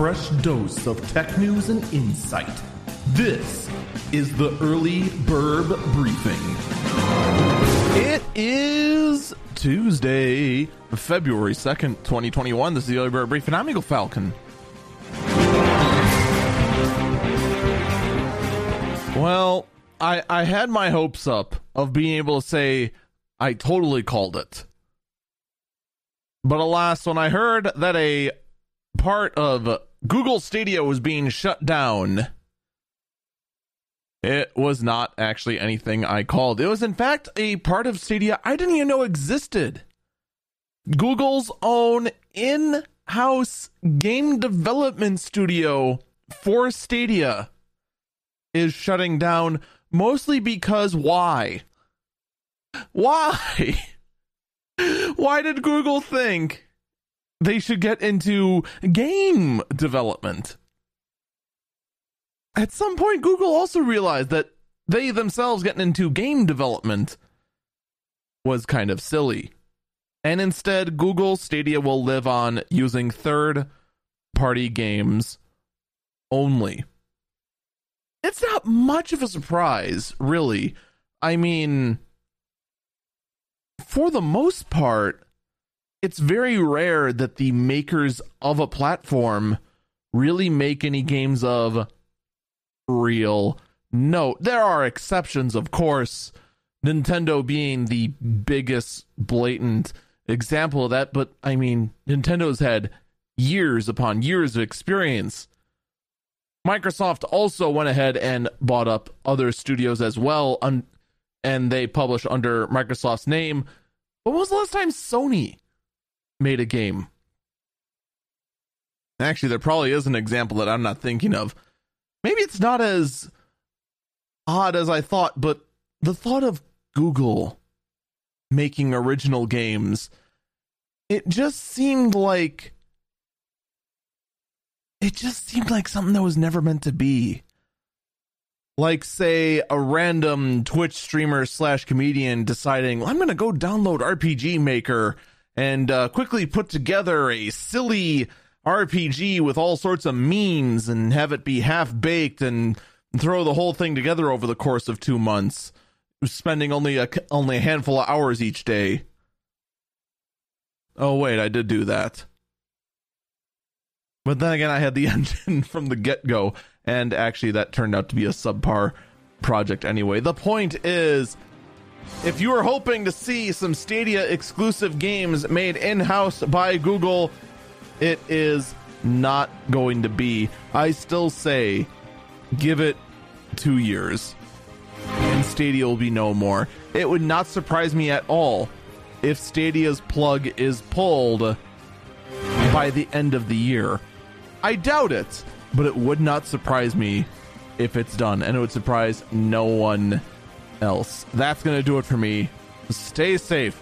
fresh dose of tech news and insight. This is the Early Burb Briefing. It is Tuesday, February 2nd, 2021. This is the Early Burb Briefing. I'm Eagle Falcon. Well, I, I had my hopes up of being able to say I totally called it. But alas, when I heard that a part of Google Stadia was being shut down, it was not actually anything I called. It was, in fact, a part of Stadia I didn't even know existed. Google's own in house game development studio for Stadia is shutting down mostly because why? Why? Why did Google think they should get into game development? At some point, Google also realized that they themselves getting into game development was kind of silly. And instead, Google Stadia will live on using third party games only. It's not much of a surprise, really. I mean, for the most part, it's very rare that the makers of a platform really make any games of real note. There are exceptions, of course, Nintendo being the biggest blatant example of that, but I mean, Nintendo's had years upon years of experience. Microsoft also went ahead and bought up other studios as well, un- and they publish under Microsoft's name. When was the last time Sony made a game? Actually, there probably is an example that I'm not thinking of. Maybe it's not as odd as I thought, but the thought of Google making original games, it just seemed like it just seemed like something that was never meant to be. Like, say, a random Twitch streamer slash comedian deciding, I'm going to go download RPG Maker and uh, quickly put together a silly RPG with all sorts of memes and have it be half baked and throw the whole thing together over the course of two months, spending only a only a handful of hours each day. Oh wait, I did do that. But then again, I had the engine from the get go, and actually, that turned out to be a subpar project anyway. The point is, if you are hoping to see some Stadia exclusive games made in house by Google, it is not going to be. I still say, give it two years, and Stadia will be no more. It would not surprise me at all if Stadia's plug is pulled by the end of the year. I doubt it, but it would not surprise me if it's done, and it would surprise no one else. That's going to do it for me. Stay safe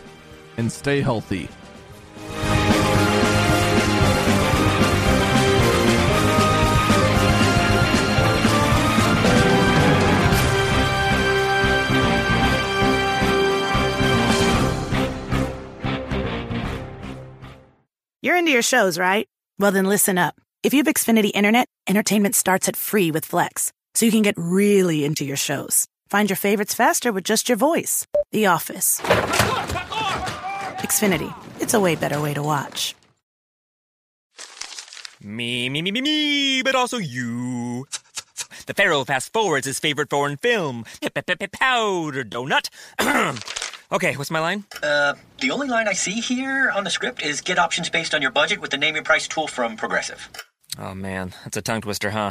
and stay healthy. You're into your shows, right? Well, then listen up. If you have Xfinity Internet, entertainment starts at free with Flex, so you can get really into your shows. Find your favorites faster with just your voice. The Office. Xfinity. It's a way better way to watch. Me, me, me, me, me, but also you. The Pharaoh fast forwards his favorite foreign film, Powder Donut. okay, what's my line? Uh, the only line I see here on the script is get options based on your budget with the name your price tool from Progressive. Oh man, that's a tongue twister, huh?